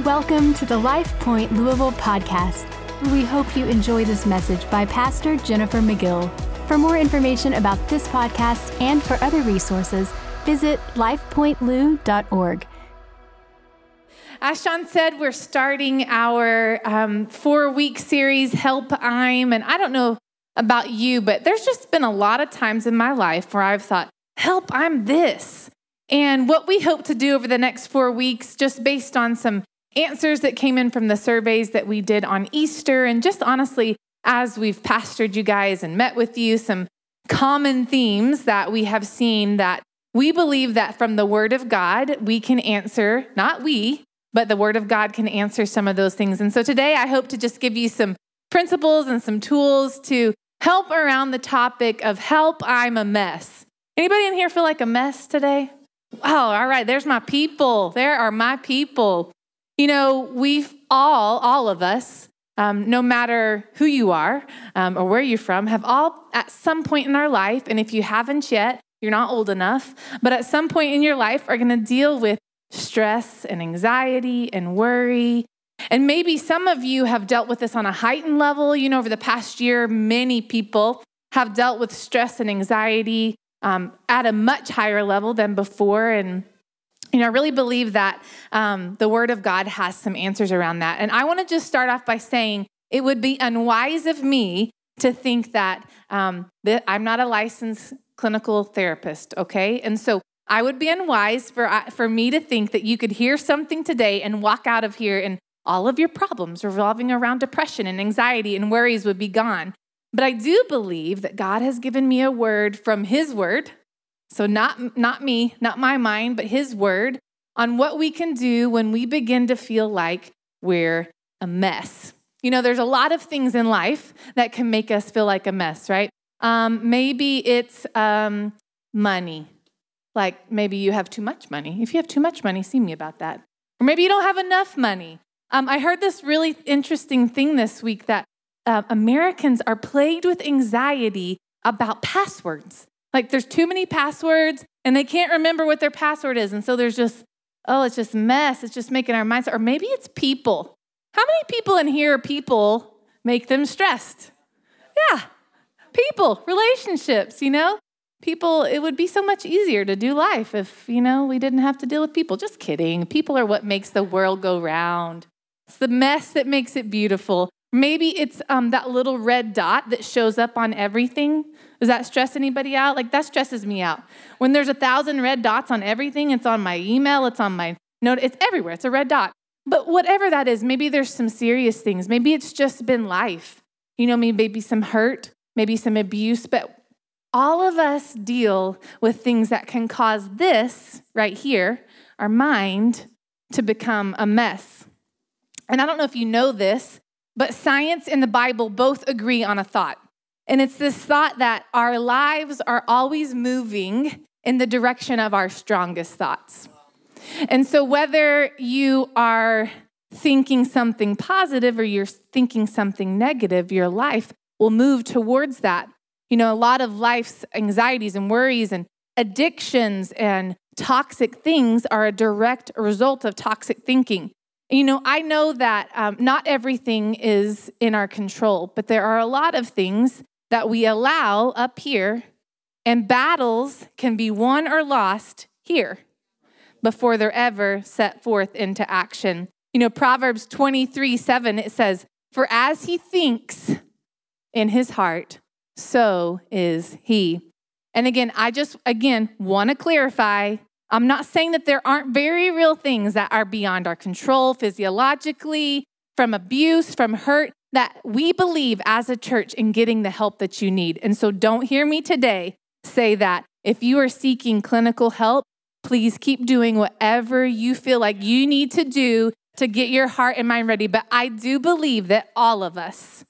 Welcome to the Life Point Louisville podcast. We hope you enjoy this message by Pastor Jennifer McGill. For more information about this podcast and for other resources, visit lifepointlou.org. As Sean said, we're starting our um, four week series, Help I'm. And I don't know about you, but there's just been a lot of times in my life where I've thought, Help, I'm this. And what we hope to do over the next four weeks, just based on some answers that came in from the surveys that we did on Easter, and just honestly, as we've pastored you guys and met with you, some common themes that we have seen that we believe that from the Word of God, we can answer, not we, but the Word of God can answer some of those things. And so today, I hope to just give you some principles and some tools to help around the topic of help, I'm a mess. Anybody in here feel like a mess today? Oh, all right, there's my people. There are my people. You know, we've all, all of us, um, no matter who you are um, or where you're from, have all at some point in our life, and if you haven't yet, you're not old enough, but at some point in your life are going to deal with stress and anxiety and worry. And maybe some of you have dealt with this on a heightened level. You know, over the past year, many people have dealt with stress and anxiety um, at a much higher level than before. And you know, I really believe that um, the Word of God has some answers around that. And I want to just start off by saying it would be unwise of me to think that, um, that I'm not a licensed clinical therapist, okay? And so I would be unwise for, uh, for me to think that you could hear something today and walk out of here and all of your problems revolving around depression and anxiety and worries would be gone. But I do believe that God has given me a word from His word so, not, not me, not my mind, but his word on what we can do when we begin to feel like we're a mess. You know, there's a lot of things in life that can make us feel like a mess, right? Um, maybe it's um, money. Like maybe you have too much money. If you have too much money, see me about that. Or maybe you don't have enough money. Um, I heard this really interesting thing this week that uh, Americans are plagued with anxiety about passwords. Like there's too many passwords and they can't remember what their password is. And so there's just, oh, it's just mess. It's just making our minds, or maybe it's people. How many people in here, people make them stressed? Yeah, people, relationships, you know? People, it would be so much easier to do life if, you know, we didn't have to deal with people. Just kidding. People are what makes the world go round. It's the mess that makes it beautiful. Maybe it's um, that little red dot that shows up on everything does that stress anybody out? Like that stresses me out. When there's a thousand red dots on everything, it's on my email, it's on my note, it's everywhere. It's a red dot. But whatever that is, maybe there's some serious things. Maybe it's just been life. You know, me maybe some hurt, maybe some abuse, but all of us deal with things that can cause this right here, our mind, to become a mess. And I don't know if you know this, but science and the Bible both agree on a thought. And it's this thought that our lives are always moving in the direction of our strongest thoughts. And so, whether you are thinking something positive or you're thinking something negative, your life will move towards that. You know, a lot of life's anxieties and worries and addictions and toxic things are a direct result of toxic thinking. You know, I know that um, not everything is in our control, but there are a lot of things that we allow up here, and battles can be won or lost here before they're ever set forth into action. You know, Proverbs 23 7, it says, For as he thinks in his heart, so is he. And again, I just, again, want to clarify I'm not saying that there aren't very real things that are beyond our control physiologically, from abuse, from hurt that we believe as a church in getting the help that you need. And so don't hear me today say that if you are seeking clinical help, please keep doing whatever you feel like you need to do to get your heart and mind ready. But I do believe that all of us,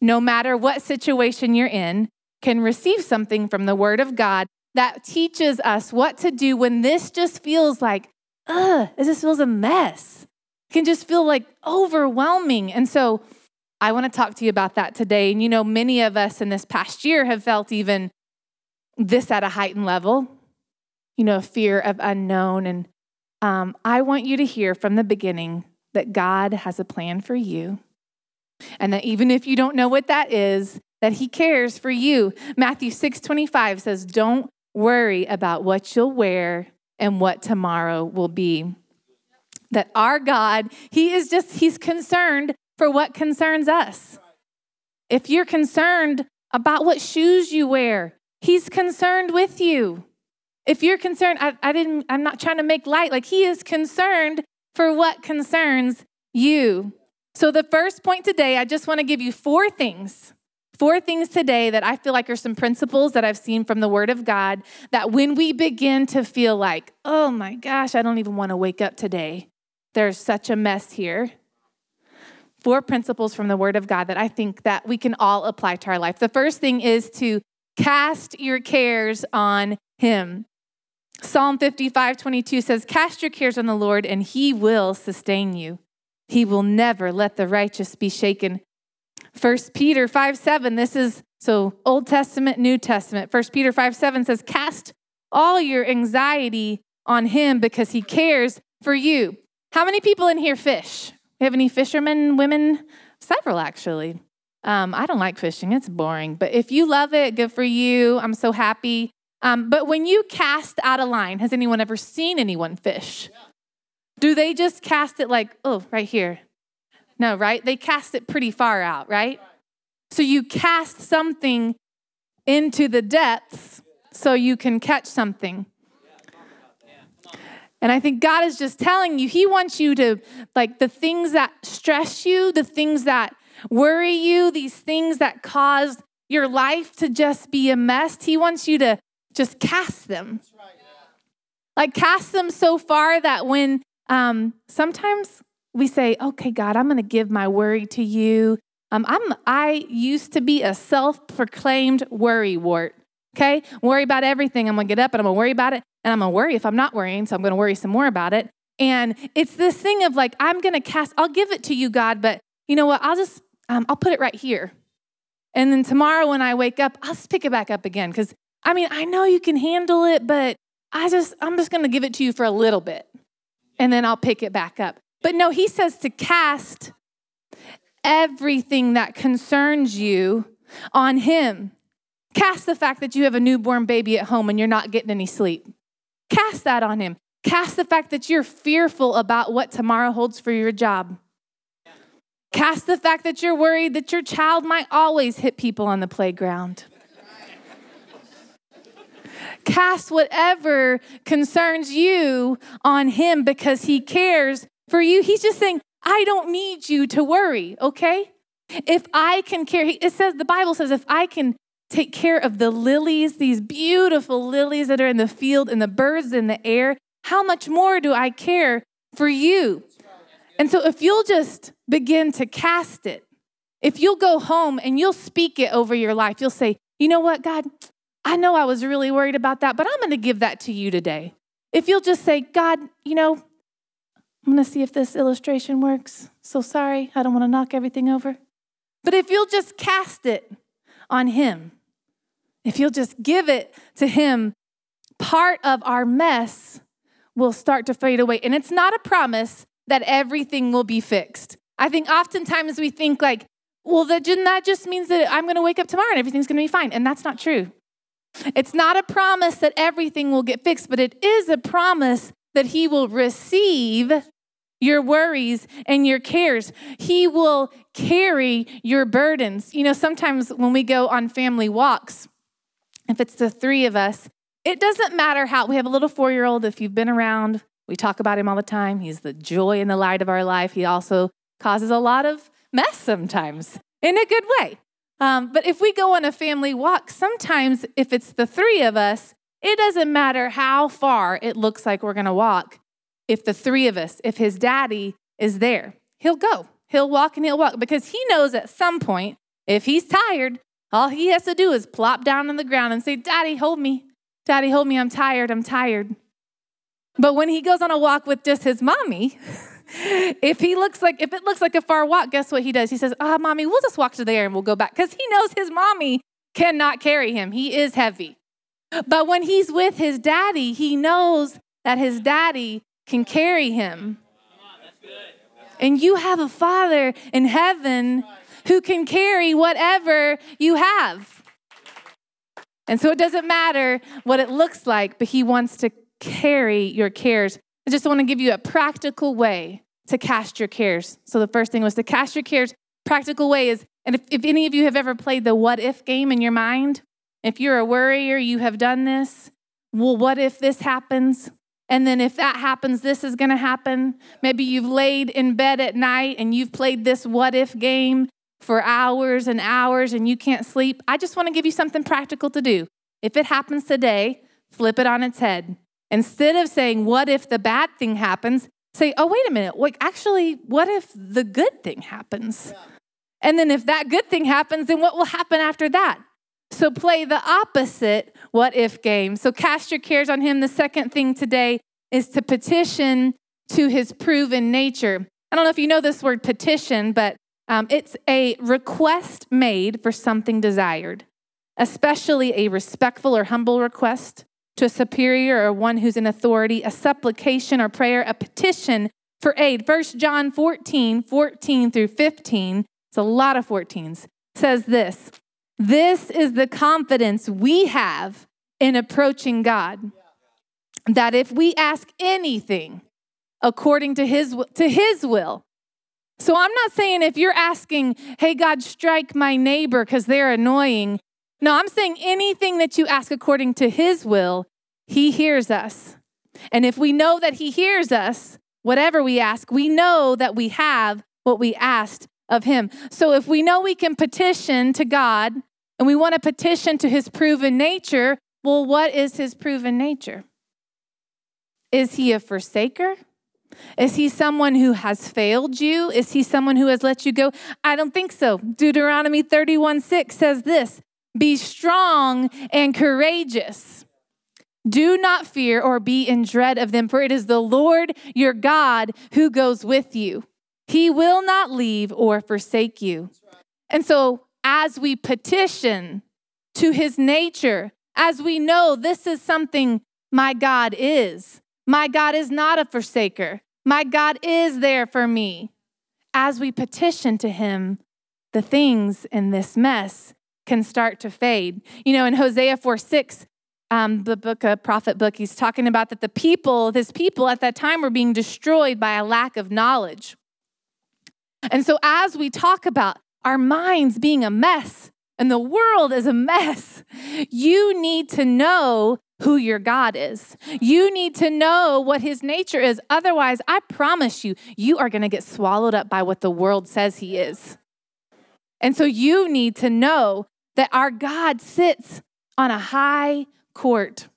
no matter what situation you're in, can receive something from the Word of God that teaches us what to do when this just feels like, ugh, this feels a mess. It can just feel like overwhelming. And so I want to talk to you about that today. And you know, many of us in this past year have felt even this at a heightened level, you know, fear of unknown. And um, I want you to hear from the beginning that God has a plan for you. And that even if you don't know what that is, that he cares for you. Matthew 6 25 says, Don't worry about what you'll wear and what tomorrow will be. That our God, he is just, he's concerned for what concerns us. If you're concerned about what shoes you wear, he's concerned with you. If you're concerned, I, I didn't, I'm not trying to make light, like he is concerned for what concerns you. So, the first point today, I just want to give you four things. Four things today that I feel like are some principles that I've seen from the Word of God that when we begin to feel like, oh my gosh, I don't even want to wake up today, there's such a mess here. Four principles from the Word of God that I think that we can all apply to our life. The first thing is to cast your cares on Him. Psalm 55, 22 says, Cast your cares on the Lord, and he will sustain you. He will never let the righteous be shaken. 1 Peter 5, 7, this is so Old Testament, New Testament. 1 Peter 5, 7 says, Cast all your anxiety on him because he cares for you. How many people in here fish? We have any fishermen, women? Several, actually. Um, I don't like fishing, it's boring. But if you love it, good for you. I'm so happy. Um, but when you cast out a line, has anyone ever seen anyone fish? Do they just cast it like, oh, right here? No, right? They cast it pretty far out, right? So you cast something into the depths so you can catch something. And I think God is just telling you, He wants you to, like, the things that stress you, the things that worry you, these things that cause your life to just be a mess, He wants you to just cast them. Like cast them so far that when um, sometimes we say, "Okay, God, I'm going to give my worry to you." Um, I'm I used to be a self-proclaimed worry wart. Okay, worry about everything. I'm to get up and I'm to worry about it, and I'm to worry if I'm not worrying, so I'm to worry some more about it. And it's this thing of like, I'm to cast. I'll give it to you, God, but you know what? I'll just um, I'll put it right here. And then tomorrow when I wake up, I'll just pick it back up again because I mean, I know you can handle it, but I just, I'm just to give it to you for a little bit and then I'll pick it back up. But no, he says to cast everything that concerns you on him. Cast the fact that you have a newborn baby at home and you're not getting any sleep. Cast that on him. Cast the fact that you're fearful about what tomorrow holds for your job. Cast the fact that you're worried that your child might always hit people on the playground. Cast whatever concerns you on Him because He cares for you. He's just saying, I don't need you to worry, okay? If I can care, it says, the Bible says, if I can take care of the lilies, these beautiful lilies that are in the field and the birds in the air, how much more do I care for you? And so if you'll just begin to cast it, if you'll go home and you'll speak it over your life, you'll say, you know what, God, I know I was really worried about that, but I'm going to give that to you today. If you'll just say, God, you know, I'm going to see if this illustration works. So sorry, I don't want to knock everything over. But if you'll just cast it on Him, if you'll just give it to Him, part of our mess will start to fade away. And it's not a promise that everything will be fixed. I think oftentimes we think, like, well, that just means that I'm going to wake up tomorrow and everything's going to be fine. And that's not true. It's not a promise that everything will get fixed, but it is a promise that He will receive your worries and your cares. He will carry your burdens. You know, sometimes when we go on family walks, if it's the three of us, it doesn't matter how we have a little four year old, if you've been around, we talk about him all the time. He's the joy and the light of our life. He also causes a lot of mess sometimes in a good way. Um, but if we go on a family walk, sometimes if it's the three of us, it doesn't matter how far it looks like we're going to walk. If the three of us, if his daddy is there, he'll go. He'll walk and he'll walk because he knows at some point, if he's tired, all he has to do is plop down on the ground and say, Daddy, hold me. Daddy, hold me. I'm tired. I'm tired. But when he goes on a walk with just his mommy, if he looks like if it looks like a far walk, guess what he does? He says, "Ah, oh, mommy, we'll just walk to there and we'll go back," because he knows his mommy cannot carry him. He is heavy. But when he's with his daddy, he knows that his daddy can carry him. And you have a Father in heaven who can carry whatever you have. And so it doesn't matter what it looks like, but He wants to carry your cares. I just want to give you a practical way to cast your cares. So the first thing was to cast your cares. Practical way is, and if, if any of you have ever played the what if game in your mind, if you're a worrier, you have done this. Well, what if this happens? And then if that happens, this is going to happen. Maybe you've laid in bed at night and you've played this what if game for hours and hours and you can't sleep. I just want to give you something practical to do. If it happens today, flip it on its head. Instead of saying, What if the bad thing happens? say, Oh, wait a minute. Like, actually, what if the good thing happens? Yeah. And then if that good thing happens, then what will happen after that? So play the opposite what if game. So cast your cares on him. The second thing today is to petition to his proven nature. I don't know if you know this word petition, but um, it's a request made for something desired, especially a respectful or humble request to a superior or one who's in authority, a supplication or prayer, a petition for aid. 1 John 14, 14 through 15, it's a lot of 14s, says this This is the confidence we have in approaching God, that if we ask anything according to his, to his will, so I'm not saying if you're asking, hey, God, strike my neighbor because they're annoying. No, I'm saying anything that you ask according to his will, he hears us. And if we know that he hears us, whatever we ask, we know that we have what we asked of him. So if we know we can petition to God and we want to petition to his proven nature, well, what is his proven nature? Is he a forsaker? Is he someone who has failed you? Is he someone who has let you go? I don't think so. Deuteronomy 31 6 says this Be strong and courageous. Do not fear or be in dread of them, for it is the Lord your God who goes with you. He will not leave or forsake you. And so, as we petition to his nature, as we know this is something my God is, my God is not a forsaker. My God is there for me. As we petition to Him, the things in this mess can start to fade. You know, in Hosea 4 6, um, the book, a prophet book, he's talking about that the people, his people at that time were being destroyed by a lack of knowledge. And so, as we talk about our minds being a mess and the world is a mess, you need to know who your God is. You need to know what his nature is. Otherwise, I promise you, you are going to get swallowed up by what the world says he is. And so you need to know that our God sits on a high court.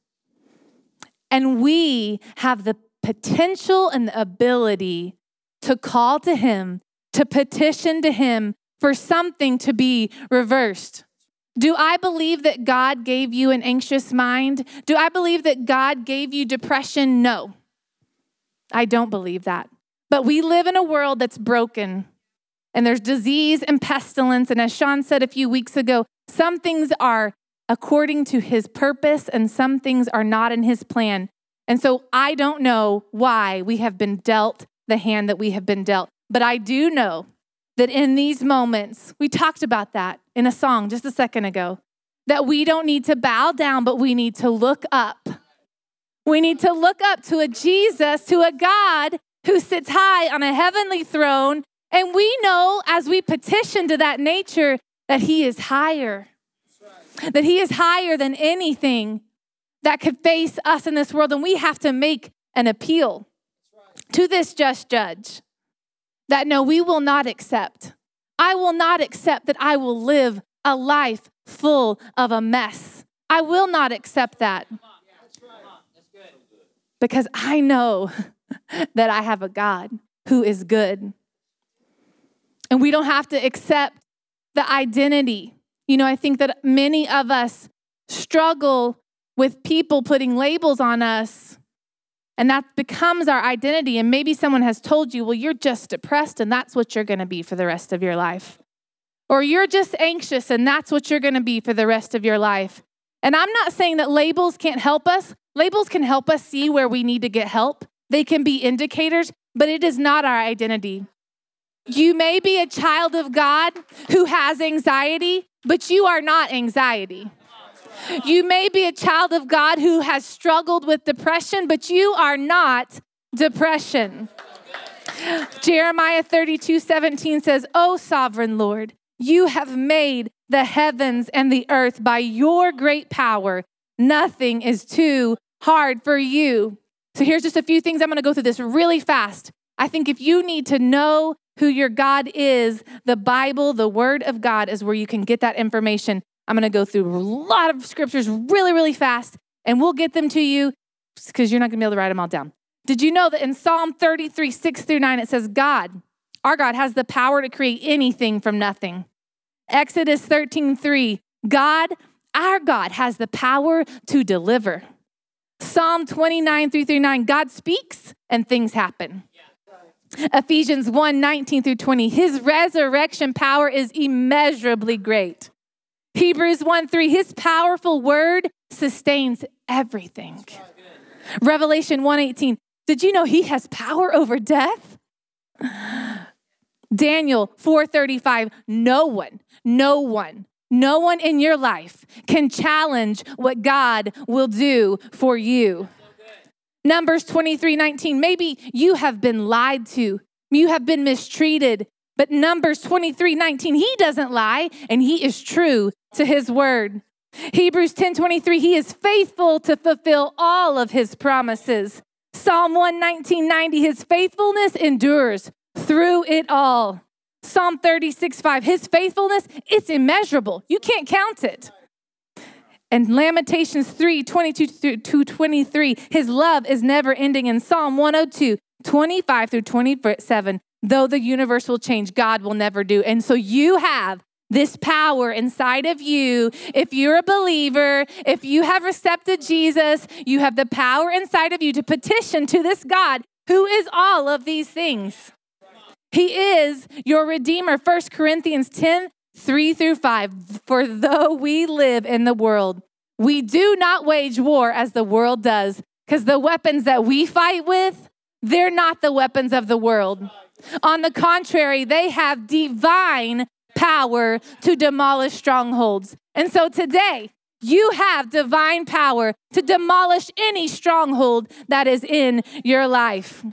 And we have the potential and the ability to call to him, to petition to him for something to be reversed. Do I believe that God gave you an anxious mind? Do I believe that God gave you depression? No. I don't believe that. But we live in a world that's broken and there's disease and pestilence. And as Sean said a few weeks ago, some things are according to his purpose and some things are not in his plan. And so I don't know why we have been dealt the hand that we have been dealt. But I do know that in these moments, we talked about that in a song just a second ago, that we don't need to bow down, but we need to look up. We need to look up to a Jesus, to a God who sits high on a heavenly throne. And we know as we petition to that nature that he is higher, that he is higher than anything that could face us in this world. And we have to make an appeal to this just judge that no, we will not accept. I will not accept that I will live a life full of a mess. I will not accept that. Because I know that I have a God who is good. And we don't have to accept the identity. You know, I think that many of us struggle with people putting labels on us and that becomes our identity. And maybe someone has told you, well, you're just depressed, and that's what you're going to be for the rest of your life. Or you're just anxious, and that's what you're going to be for the rest of your life. And I'm not saying that labels can't help us. Labels can help us see where we need to get help, they can be indicators, but it is not our identity. You may be a child of God who has anxiety, but you are not anxiety. You may be a child of God who has struggled with depression, but you are not depression. Jeremiah 32 17 says, O sovereign Lord, you have made the heavens and the earth by your great power. Nothing is too hard for you. So here's just a few things. I'm going to go through this really fast. I think if you need to know who your God is, the Bible, the Word of God, is where you can get that information. I'm going to go through a lot of scriptures really, really fast, and we'll get them to you because you're not going to be able to write them all down. Did you know that in Psalm 33, 6 through 9, it says, God, our God, has the power to create anything from nothing. Exodus 13, 3, God, our God, has the power to deliver. Psalm 29, 3 through 9, God speaks and things happen. Ephesians 1 19 through 20. His resurrection power is immeasurably great. Hebrews 1 3. His powerful word sustains everything. Revelation 1 18. Did you know he has power over death? Daniel 4:35 no one no one no one in your life can challenge what God will do for you. Numbers 23 19. Maybe you have been lied to, you have been mistreated. But Numbers 23 19, he doesn't lie and he is true to his word. Hebrews 10 23, he is faithful to fulfill all of his promises. Psalm 119 90, his faithfulness endures through it all. Psalm 36 5, his faithfulness, it's immeasurable. You can't count it. And Lamentations 3 22 through 23, his love is never ending. In Psalm 102 25 through 27, though the universe will change, God will never do. And so you have this power inside of you. If you're a believer, if you have accepted Jesus, you have the power inside of you to petition to this God who is all of these things. He is your Redeemer. 1 Corinthians 10 3 through 5. For though we live in the world, we do not wage war as the world does, because the weapons that we fight with, they're not the weapons of the world. On the contrary, they have divine power to demolish strongholds. And so today, you have divine power to demolish any stronghold that is in your life.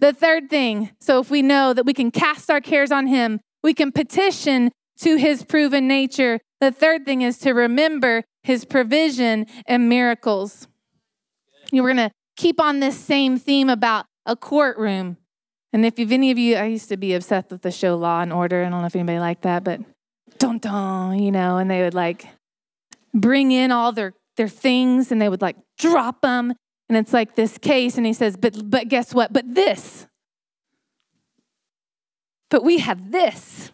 The third thing, so if we know that we can cast our cares on Him, we can petition to his proven nature. The third thing is to remember his provision and miracles. We're going to keep on this same theme about a courtroom. And if you've any of you, I used to be obsessed with the show Law and Order. I don't know if anybody liked that, but dun dun, you know, and they would like bring in all their their things and they would like drop them. And it's like this case, and he says, but but guess what? But this. But we have this.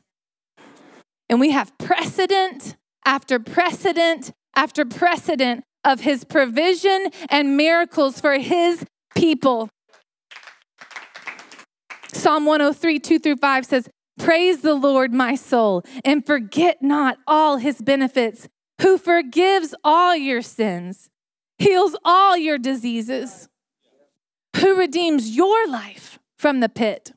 And we have precedent after precedent after precedent of his provision and miracles for his people. Psalm 103, 2 through 5 says, Praise the Lord, my soul, and forget not all his benefits, who forgives all your sins, heals all your diseases, who redeems your life from the pit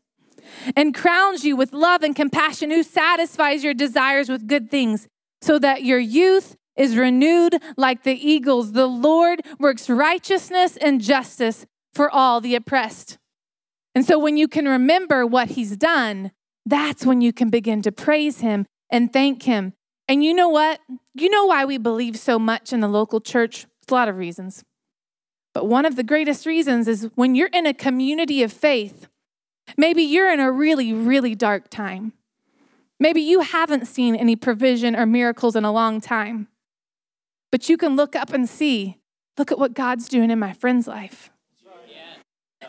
and crowns you with love and compassion, who satisfies your desires with good things, so that your youth is renewed like the eagles. The Lord works righteousness and justice for all the oppressed. And so when you can remember what he's done, that's when you can begin to praise him and thank him. And you know what? You know why we believe so much in the local church? It's a lot of reasons. But one of the greatest reasons is when you're in a community of faith, Maybe you're in a really, really dark time. Maybe you haven't seen any provision or miracles in a long time. But you can look up and see, look at what God's doing in my friend's life.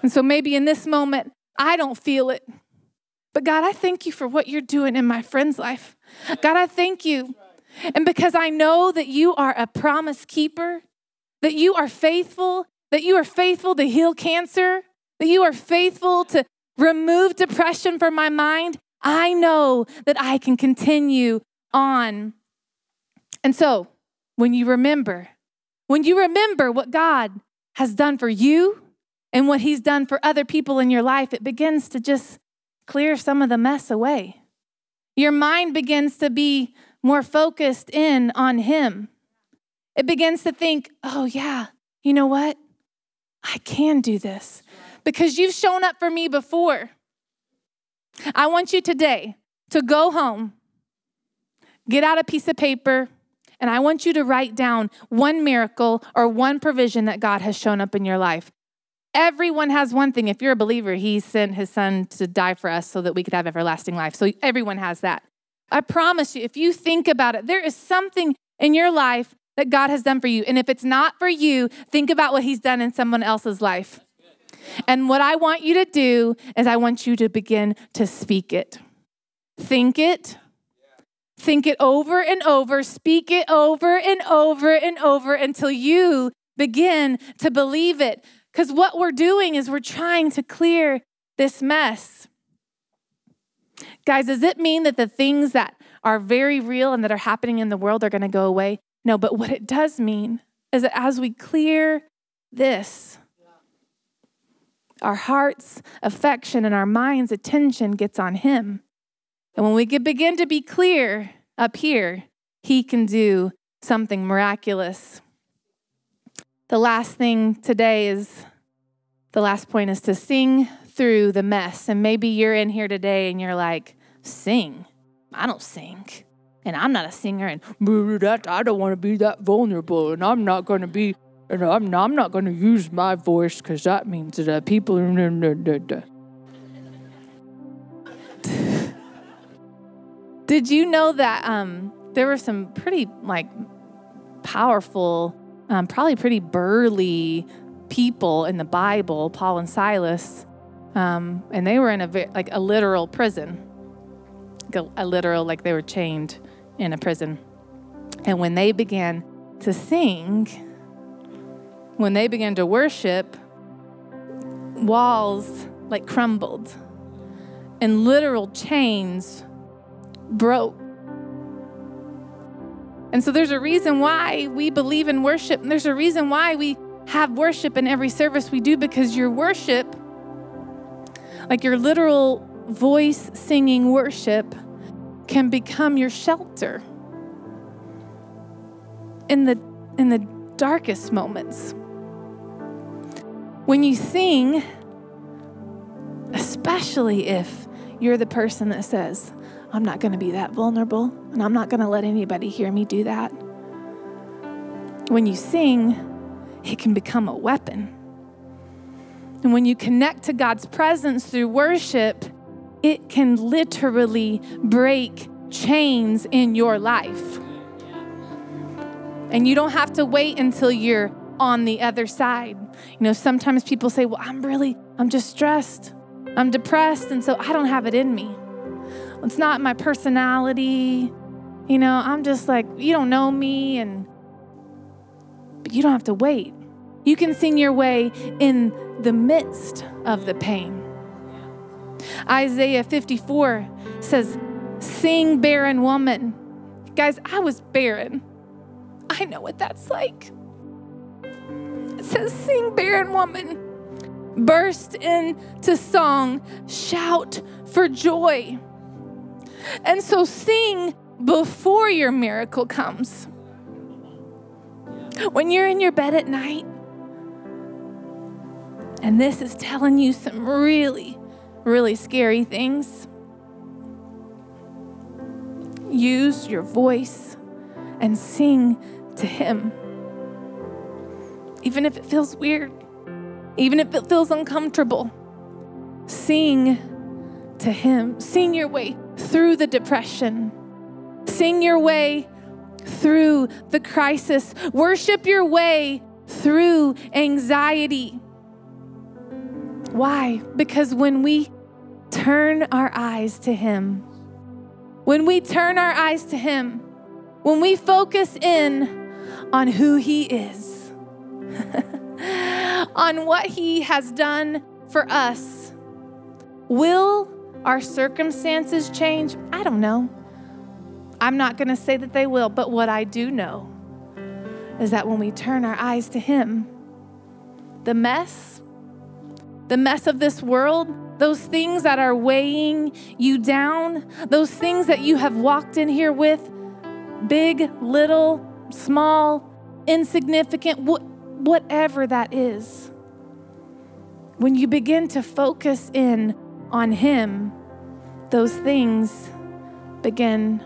And so maybe in this moment, I don't feel it. But God, I thank you for what you're doing in my friend's life. God, I thank you. And because I know that you are a promise keeper, that you are faithful, that you are faithful to heal cancer, that you are faithful to remove depression from my mind, I know that I can continue on. And so, when you remember, when you remember what God has done for you and what He's done for other people in your life, it begins to just clear some of the mess away. Your mind begins to be more focused in on Him. It begins to think, oh, yeah, you know what? I can do this because you've shown up for me before. I want you today to go home, get out a piece of paper, and I want you to write down one miracle or one provision that God has shown up in your life. Everyone has one thing. If you're a believer, He sent His Son to die for us so that we could have everlasting life. So everyone has that. I promise you, if you think about it, there is something in your life that God has done for you. And if it's not for you, think about what He's done in someone else's life. And what I want you to do is, I want you to begin to speak it. Think it. Think it over and over. Speak it over and over and over until you begin to believe it. Because what we're doing is we're trying to clear this mess. Guys, does it mean that the things that are very real and that are happening in the world are going to go away? No, but what it does mean is that as we clear this, our heart's affection and our mind's attention gets on Him. And when we begin to be clear up here, He can do something miraculous. The last thing today is the last point is to sing through the mess. And maybe you're in here today and you're like, sing. I don't sing. And I'm not a singer. And I don't want to be that vulnerable. And I'm not going to be and I'm not, I'm not going to use my voice because that means that people. Did you know that um, there were some pretty like powerful, um, probably pretty burly people in the Bible, Paul and Silas, um, and they were in a like a literal prison, a, a literal like they were chained in a prison, and when they began to sing when they began to worship, walls like crumbled and literal chains broke. And so there's a reason why we believe in worship, and there's a reason why we have worship in every service we do because your worship, like your literal voice singing worship, can become your shelter in the in the darkest moments. When you sing, especially if you're the person that says, I'm not going to be that vulnerable and I'm not going to let anybody hear me do that. When you sing, it can become a weapon. And when you connect to God's presence through worship, it can literally break chains in your life. And you don't have to wait until you're on the other side. You know, sometimes people say, Well, I'm really, I'm just stressed. I'm depressed, and so I don't have it in me. It's not my personality. You know, I'm just like, you don't know me, and but you don't have to wait. You can sing your way in the midst of the pain. Isaiah 54 says, Sing, barren woman. Guys, I was barren. I know what that's like. It says, Sing, barren woman. Burst into song, shout for joy. And so sing before your miracle comes. When you're in your bed at night, and this is telling you some really, really scary things, use your voice and sing to Him even if it feels weird, even if it feels uncomfortable. Sing to Him. Sing your way through the depression. Sing your way through the crisis. Worship your way through anxiety. Why? Because when we turn our eyes to Him, when we turn our eyes to Him, when we focus in on who He is, on what He has done for us. Will our circumstances change? I don't know. I'm not going to say that they will, but what I do know is that when we turn our eyes to Him, the mess, the mess of this world those things that are weighing you down, those things that you have walked in here with, big, little, small, insignificant, whatever that is. When you begin to focus in on Him, those things begin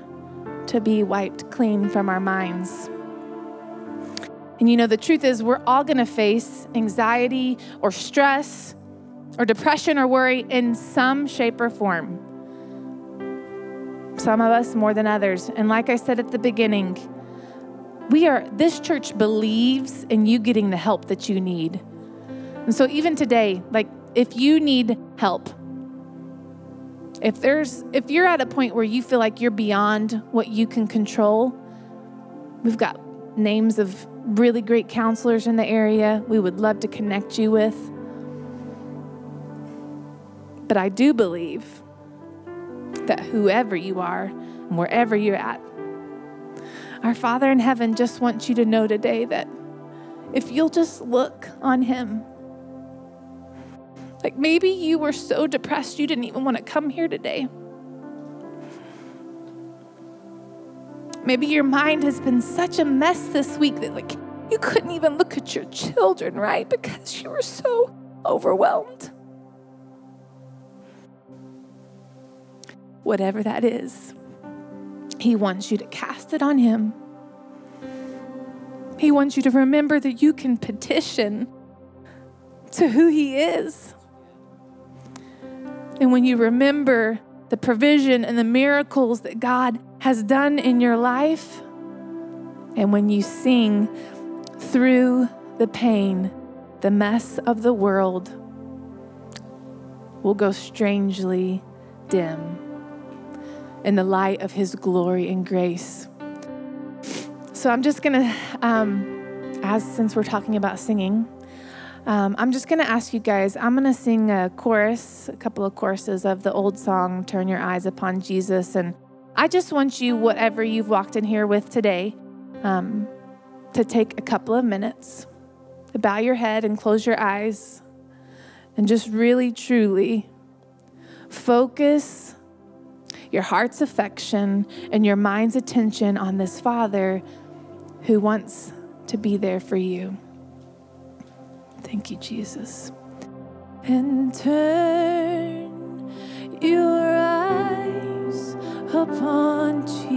to be wiped clean from our minds. And you know, the truth is, we're all gonna face anxiety or stress or depression or worry in some shape or form. Some of us more than others. And like I said at the beginning, we are, this church believes in you getting the help that you need. And so even today, like if you need help, if there's if you're at a point where you feel like you're beyond what you can control, we've got names of really great counselors in the area we would love to connect you with. But I do believe that whoever you are and wherever you're at, our Father in heaven just wants you to know today that if you'll just look on Him, like maybe you were so depressed you didn't even want to come here today. Maybe your mind has been such a mess this week that like you couldn't even look at your children, right? Because you were so overwhelmed. Whatever that is, he wants you to cast it on him. He wants you to remember that you can petition to who he is. And when you remember the provision and the miracles that God has done in your life, and when you sing through the pain, the mess of the world will go strangely dim in the light of His glory and grace. So I'm just gonna, um, as since we're talking about singing, um, I'm just going to ask you guys, I'm going to sing a chorus, a couple of choruses of the old song, Turn Your Eyes Upon Jesus. And I just want you, whatever you've walked in here with today, um, to take a couple of minutes to bow your head and close your eyes and just really, truly focus your heart's affection and your mind's attention on this Father who wants to be there for you. Thank you, Jesus. And turn your eyes upon Jesus.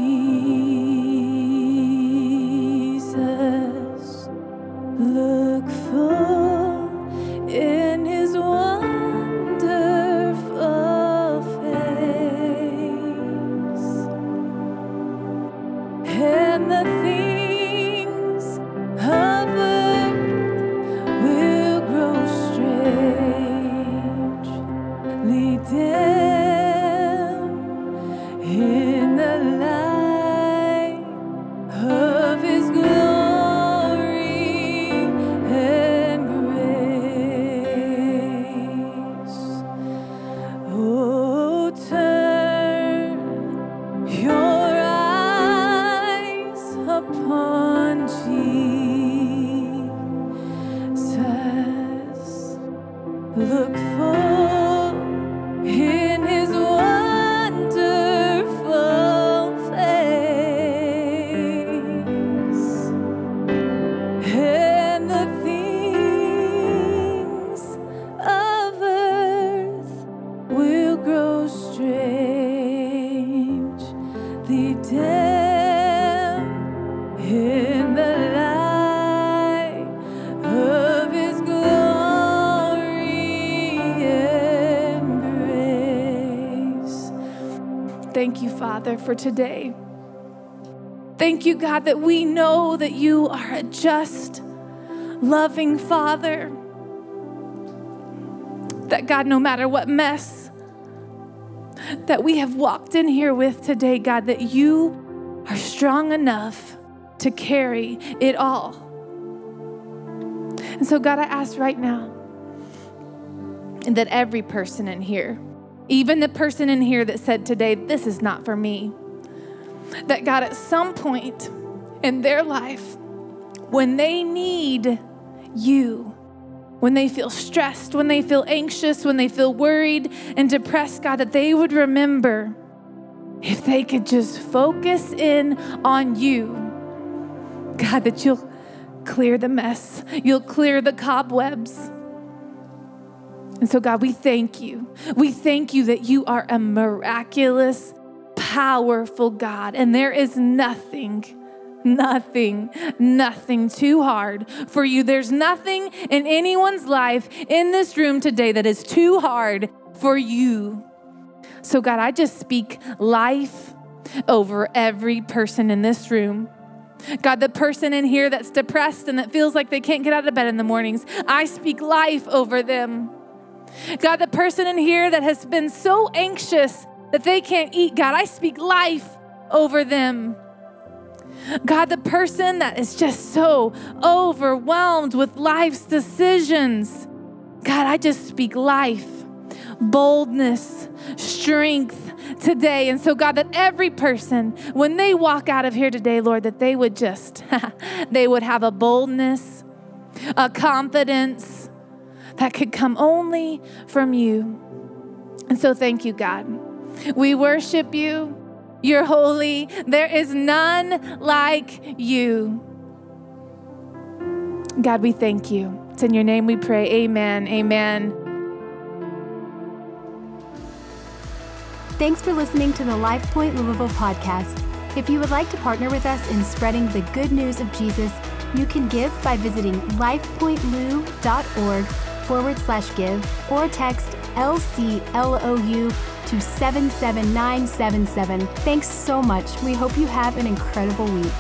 Look full Father, for today. Thank you, God, that we know that you are a just, loving Father. That, God, no matter what mess that we have walked in here with today, God, that you are strong enough to carry it all. And so, God, I ask right now that every person in here, even the person in here that said today, This is not for me. That God, at some point in their life, when they need you, when they feel stressed, when they feel anxious, when they feel worried and depressed, God, that they would remember if they could just focus in on you, God, that you'll clear the mess, you'll clear the cobwebs. And so, God, we thank you. We thank you that you are a miraculous, powerful God, and there is nothing nothing, nothing too hard for you. There's nothing in anyone's life in this room today that is too hard for you. So, God, I just speak life over every person in this room. God, the person in here that's depressed and that feels like they can't get out of bed in the mornings, I speak life over them. God, the person in here that has been so anxious that they can't eat, God, I speak life over them. God, the person that is just so overwhelmed with life's decisions, God, I just speak life, boldness, strength today. And so, God, that every person, when they walk out of here today, Lord, that they would just, they would have a boldness, a confidence that could come only from you. And so, thank you, God. We worship you. You're holy. There is none like you. God, we thank you. It's in your name we pray. Amen. Amen. Thanks for listening to the LifePoint Louisville podcast. If you would like to partner with us in spreading the good news of Jesus, you can give by visiting lifepointlou.org forward slash give or text LCLOU to 77977. Thanks so much. We hope you have an incredible week.